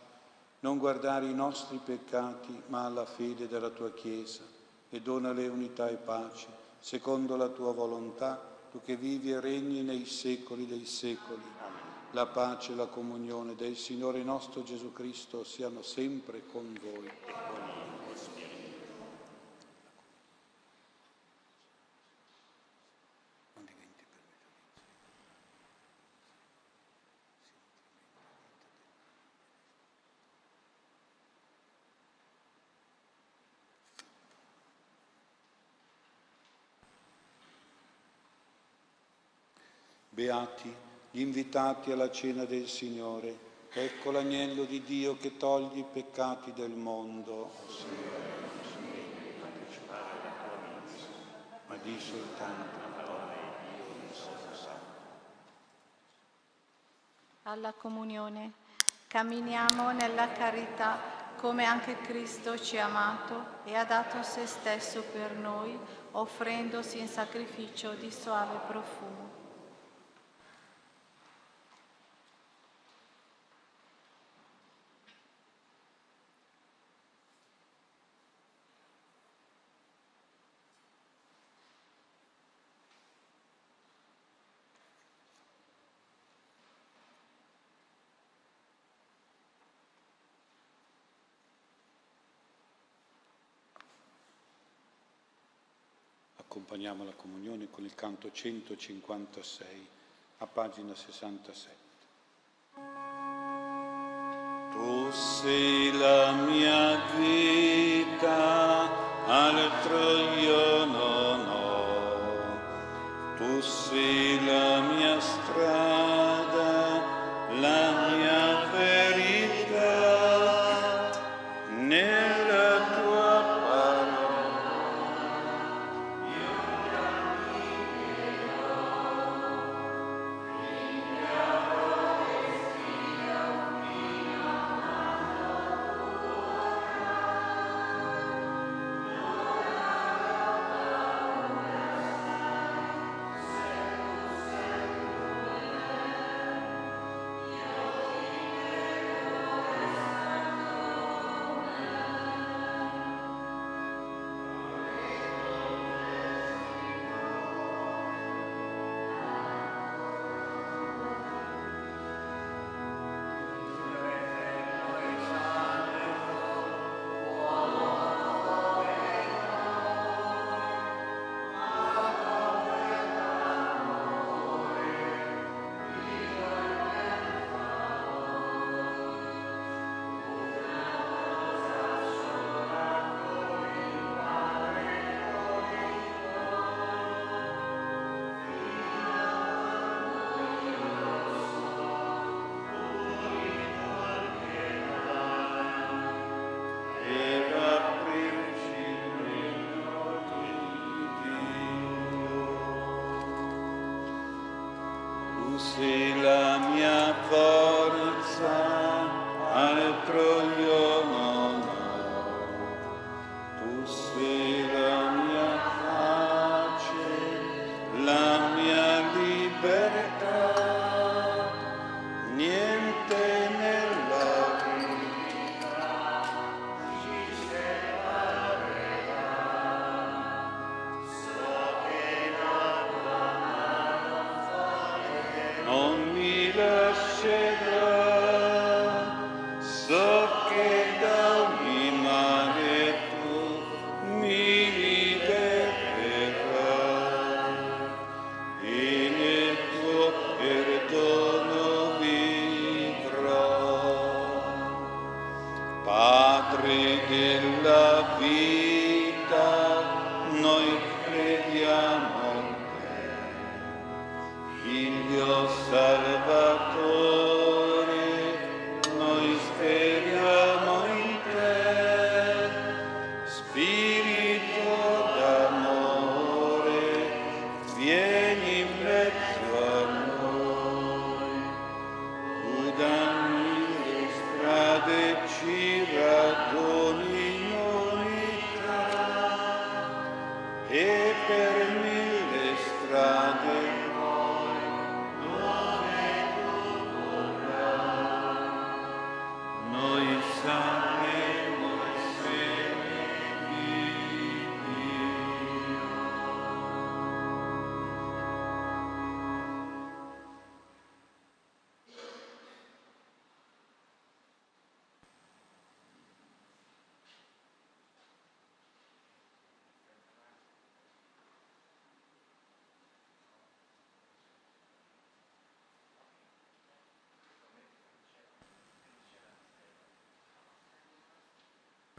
non guardare i nostri peccati, ma alla fede della tua Chiesa, e donale unità e pace, secondo la tua volontà, tu che vivi e regni nei secoli dei secoli. La pace e la comunione del Signore nostro Gesù Cristo siano sempre con voi. Beati gli invitati alla cena del Signore. Ecco l'agnello di Dio che toglie i peccati del mondo. Ma di soltanto alla comunione. Camminiamo nella carità come anche Cristo ci ha amato e ha dato se stesso per noi, offrendosi in sacrificio di suave profumo. Accompagniamo la comunione con il canto 156 a pagina 67. Tu sei la mia vita, altro io non ho. Tu sei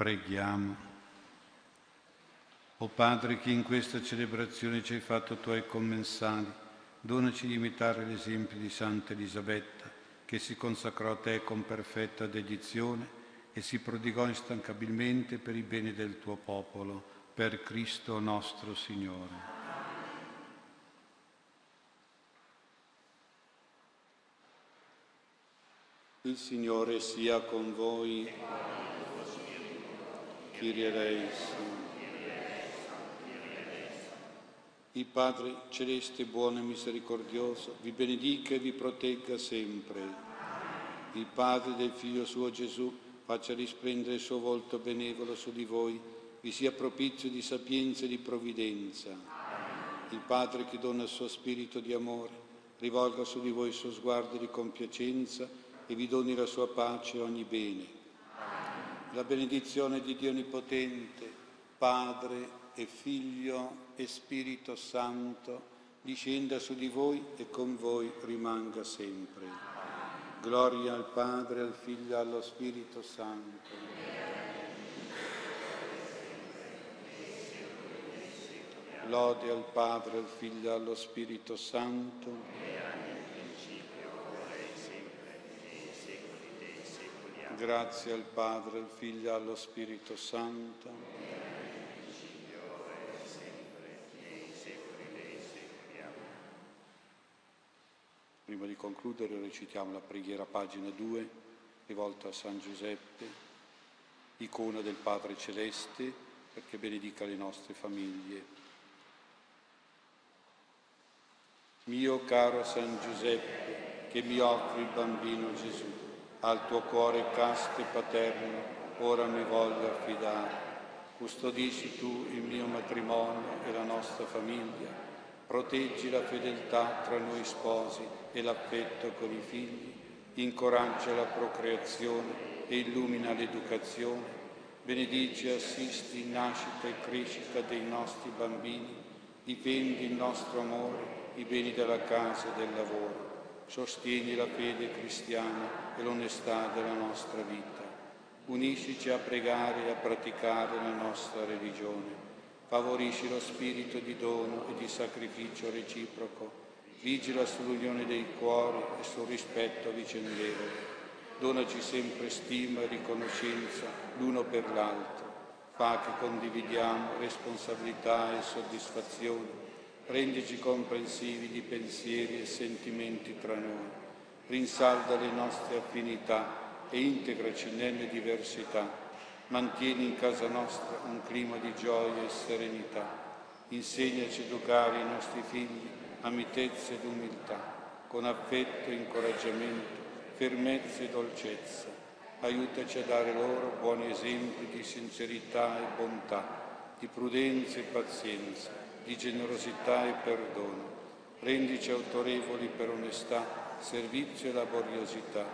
Preghiamo. O Padre che in questa celebrazione ci hai fatto tuoi commensali, donaci di imitare l'esempio di Santa Elisabetta, che si consacrò a te con perfetta dedizione e si prodigò instancabilmente per il bene del tuo popolo, per Cristo nostro Signore. Il Signore sia con voi. Kyrie eleison. Il Padre celeste, buono e misericordioso, vi benedica e vi protegga sempre. Il Padre del Figlio suo Gesù faccia risplendere il suo volto benevolo su di voi, vi sia propizio di sapienza e di provvidenza. Il Padre che dona il suo spirito di amore, rivolga su di voi il suo sguardo di compiacenza e vi doni la sua pace e ogni bene la benedizione di Dio Onnipotente, Padre e Figlio e Spirito Santo, discenda su di voi e con voi rimanga sempre. Gloria al Padre, al Figlio e allo Spirito Santo. Lode al Padre, al Figlio e allo Spirito Santo Grazie al Padre, al Figlio e allo Spirito Santo. Prima di concludere recitiamo la preghiera pagina 2, rivolta a San Giuseppe, icona del Padre Celeste, perché benedica le nostre famiglie. Mio caro San Giuseppe, che mi offri il bambino Gesù al tuo cuore casto e paterno, ora mi voglio affidare. Custodisci tu il mio matrimonio e la nostra famiglia, proteggi la fedeltà tra noi sposi e l'affetto con i figli, incoraggia la procreazione e illumina l'educazione, benedici e assisti in nascita e crescita dei nostri bambini, difendi il nostro amore, i beni della casa e del lavoro sostieni la fede cristiana e l'onestà della nostra vita. Uniscici a pregare e a praticare la nostra religione. Favorisci lo spirito di dono e di sacrificio reciproco. Vigila sull'unione dei cuori e sul rispetto vicendevole. Donaci sempre stima e riconoscenza l'uno per l'altro. Fa che condividiamo responsabilità e soddisfazione rendici comprensivi di pensieri e sentimenti tra noi, rinsalda le nostre affinità e integraci nelle diversità. Mantieni in casa nostra un clima di gioia e serenità. Insegnaci a educare i nostri figli a mitezza ed umiltà, con affetto e incoraggiamento, fermezza e dolcezza. Aiutaci a dare loro buoni esempi di sincerità e bontà, di prudenza e pazienza, di generosità e perdono. Rendici autorevoli per onestà servizio e laboriosità.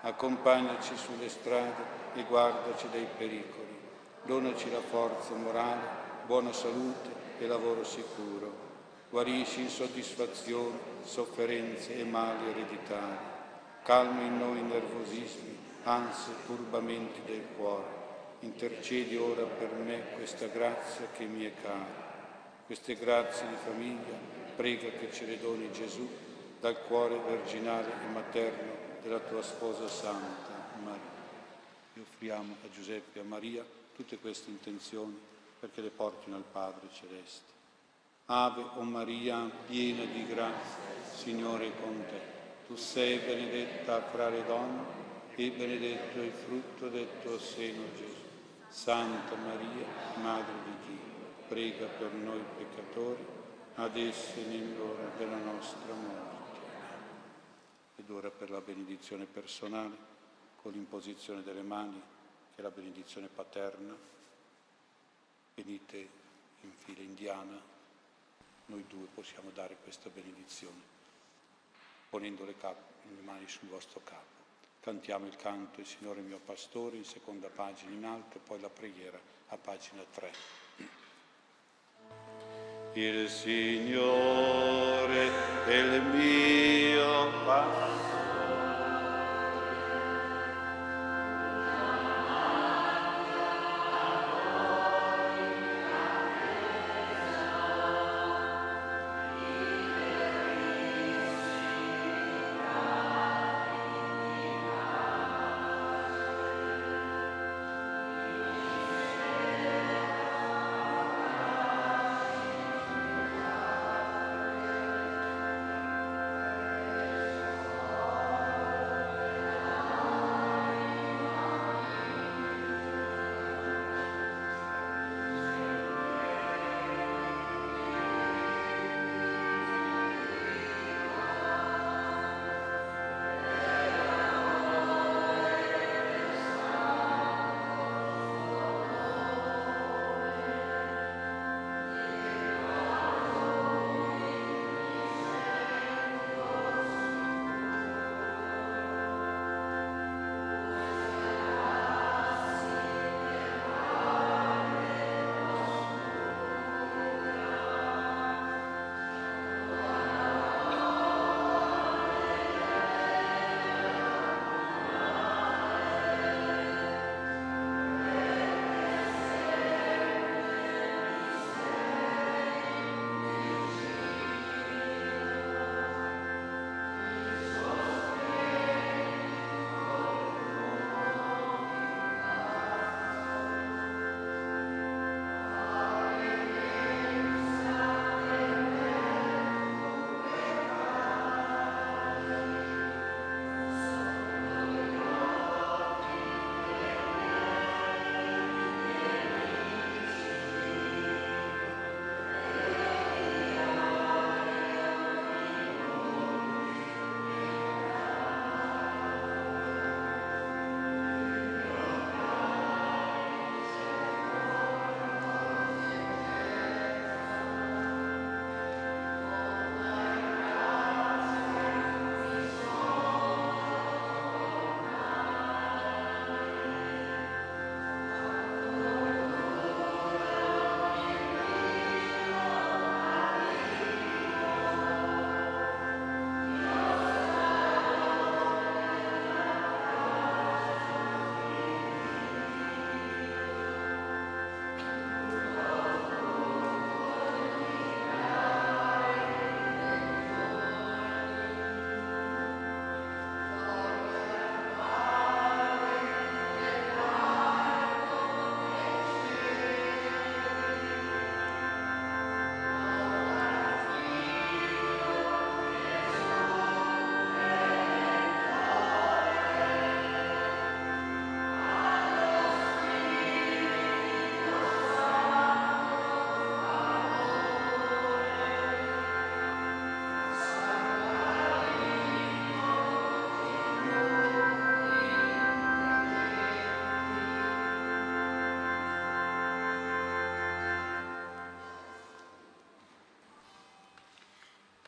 Accompagnaci sulle strade e guardaci dai pericoli. Donaci la forza morale, buona salute e lavoro sicuro. Guarisci insoddisfazioni, sofferenze e mali ereditari. Calma in noi nervosismi, ansie, turbamenti del cuore. Intercedi ora per me questa grazia che mi è cara. Queste grazie di famiglia, prega che ce le doni Gesù dal cuore virginale e materno della tua sposa Santa Maria. E offriamo a Giuseppe e a Maria tutte queste intenzioni perché le portino al Padre Celeste. Ave o Maria, piena di grazia, Signore è con te. Tu sei benedetta fra le donne e benedetto è il frutto del tuo seno Gesù. Santa Maria, Madre di prega per noi peccatori, adesso e nell'ora della nostra morte ed ora per la benedizione personale con l'imposizione delle mani, che è la benedizione paterna. Venite in fila indiana, noi due possiamo dare questa benedizione, ponendo le, cap- le mani sul vostro capo. Cantiamo il canto Il Signore mio pastore in seconda pagina in alto e poi la preghiera a pagina 3. Il Signore è il mio pastore.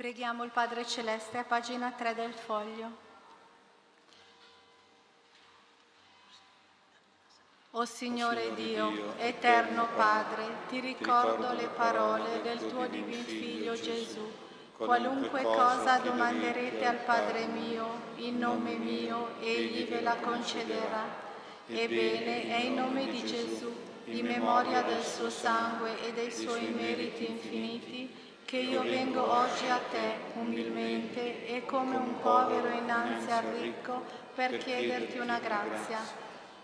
Preghiamo il Padre Celeste a pagina 3 del foglio. O Signore Dio, eterno Padre, ti ricordo le parole del tuo divin Figlio Gesù. Qualunque cosa domanderete al Padre mio, in nome mio, egli ve la concederà. Ebbene, è in nome di Gesù, in memoria del suo sangue e dei suoi meriti infiniti, che io vengo oggi a te umilmente e come un povero innanzi al ricco per chiederti una grazia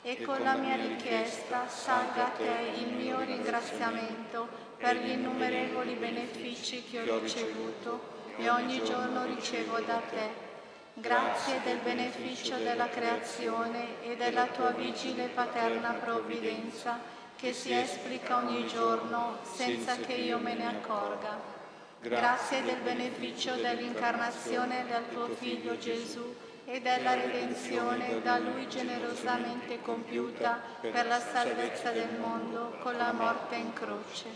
e con la mia richiesta salga a te il mio ringraziamento per gli innumerevoli benefici che ho ricevuto e ogni giorno ricevo da te. Grazie del beneficio della creazione e della tua vigile paterna provvidenza che si esplica ogni giorno senza che io me ne accorga. Grazie del beneficio dell'incarnazione del tuo Figlio Gesù e della redenzione da Lui generosamente compiuta per la salvezza del mondo con la morte in croce.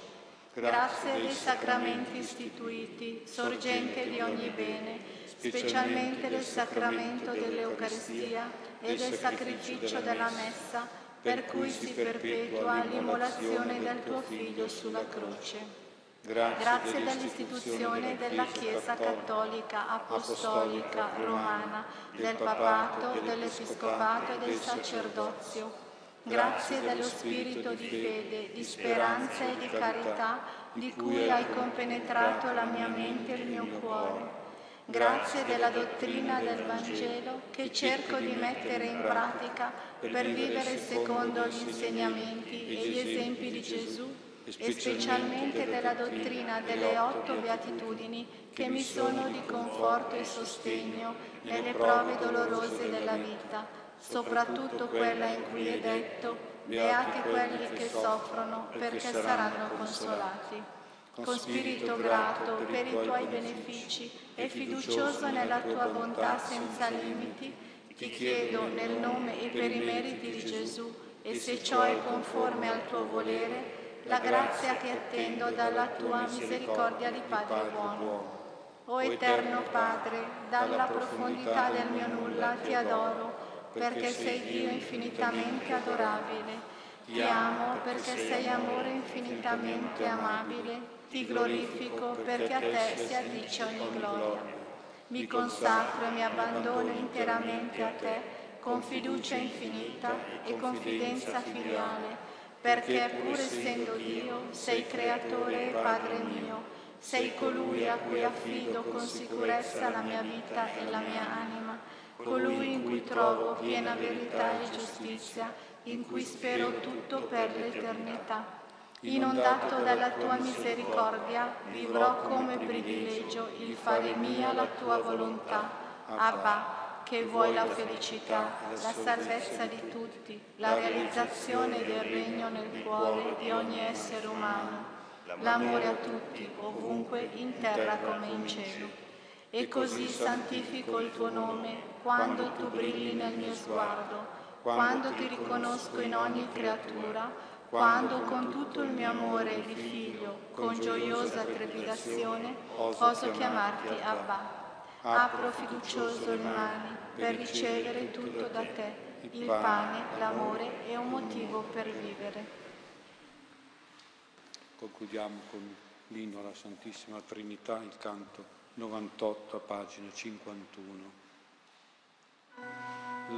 Grazie dei sacramenti istituiti, sorgente di ogni bene, specialmente del sacramento dell'Eucaristia e del sacrificio della Messa, per cui si perpetua l'immolazione del tuo Figlio sulla croce. Grazie dell'istituzione della Chiesa Cattolica Apostolica Romana, del Papato, dell'Episcopato e del Sacerdozio. Grazie dello spirito di fede, di speranza e di carità di cui hai compenetrato la mia mente e il mio cuore. Grazie della dottrina del Vangelo che cerco di mettere in pratica per vivere secondo gli insegnamenti e gli esempi di Gesù e specialmente della dottrina delle otto beatitudini che mi sono di conforto e sostegno nelle prove dolorose della vita, soprattutto quella in cui è detto, beati quelli che soffrono perché saranno consolati. Con spirito grato per i tuoi benefici e fiducioso nella tua bontà senza limiti, ti chiedo nel nome e per i meriti di Gesù, e se ciò è conforme al tuo volere, la grazia che attendo dalla tua misericordia di Padre buono. O eterno Padre, dalla profondità del mio nulla ti adoro, perché sei Dio infinitamente adorabile. Ti amo perché sei amore infinitamente amabile. Ti glorifico perché a te si addice ogni gloria. Mi consacro e mi abbandono interamente a te con fiducia infinita e confidenza filiale perché pur essendo Dio sei creatore e Padre mio, sei colui a cui affido con sicurezza la mia vita e la mia anima, colui in cui trovo piena verità e giustizia, in cui spero tutto per l'eternità. Inondato dalla tua misericordia, vivrò come privilegio il fare mia la tua volontà. Abba, che vuoi la felicità, la salvezza di tutti, la realizzazione del regno nel cuore di ogni essere umano, l'amore a tutti, ovunque, in terra come in cielo. E così santifico il tuo nome quando tu brilli nel mio sguardo, quando ti riconosco in ogni creatura, quando con tutto il mio amore di figlio, con gioiosa trepidazione, oso chiamarti Abba. Apro fiducioso le mani per ricevere tutto da te, il pane, l'amore e un motivo per vivere. Concludiamo con l'inno alla Santissima Trinità, il canto 98 a pagina 51.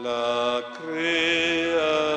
La creazione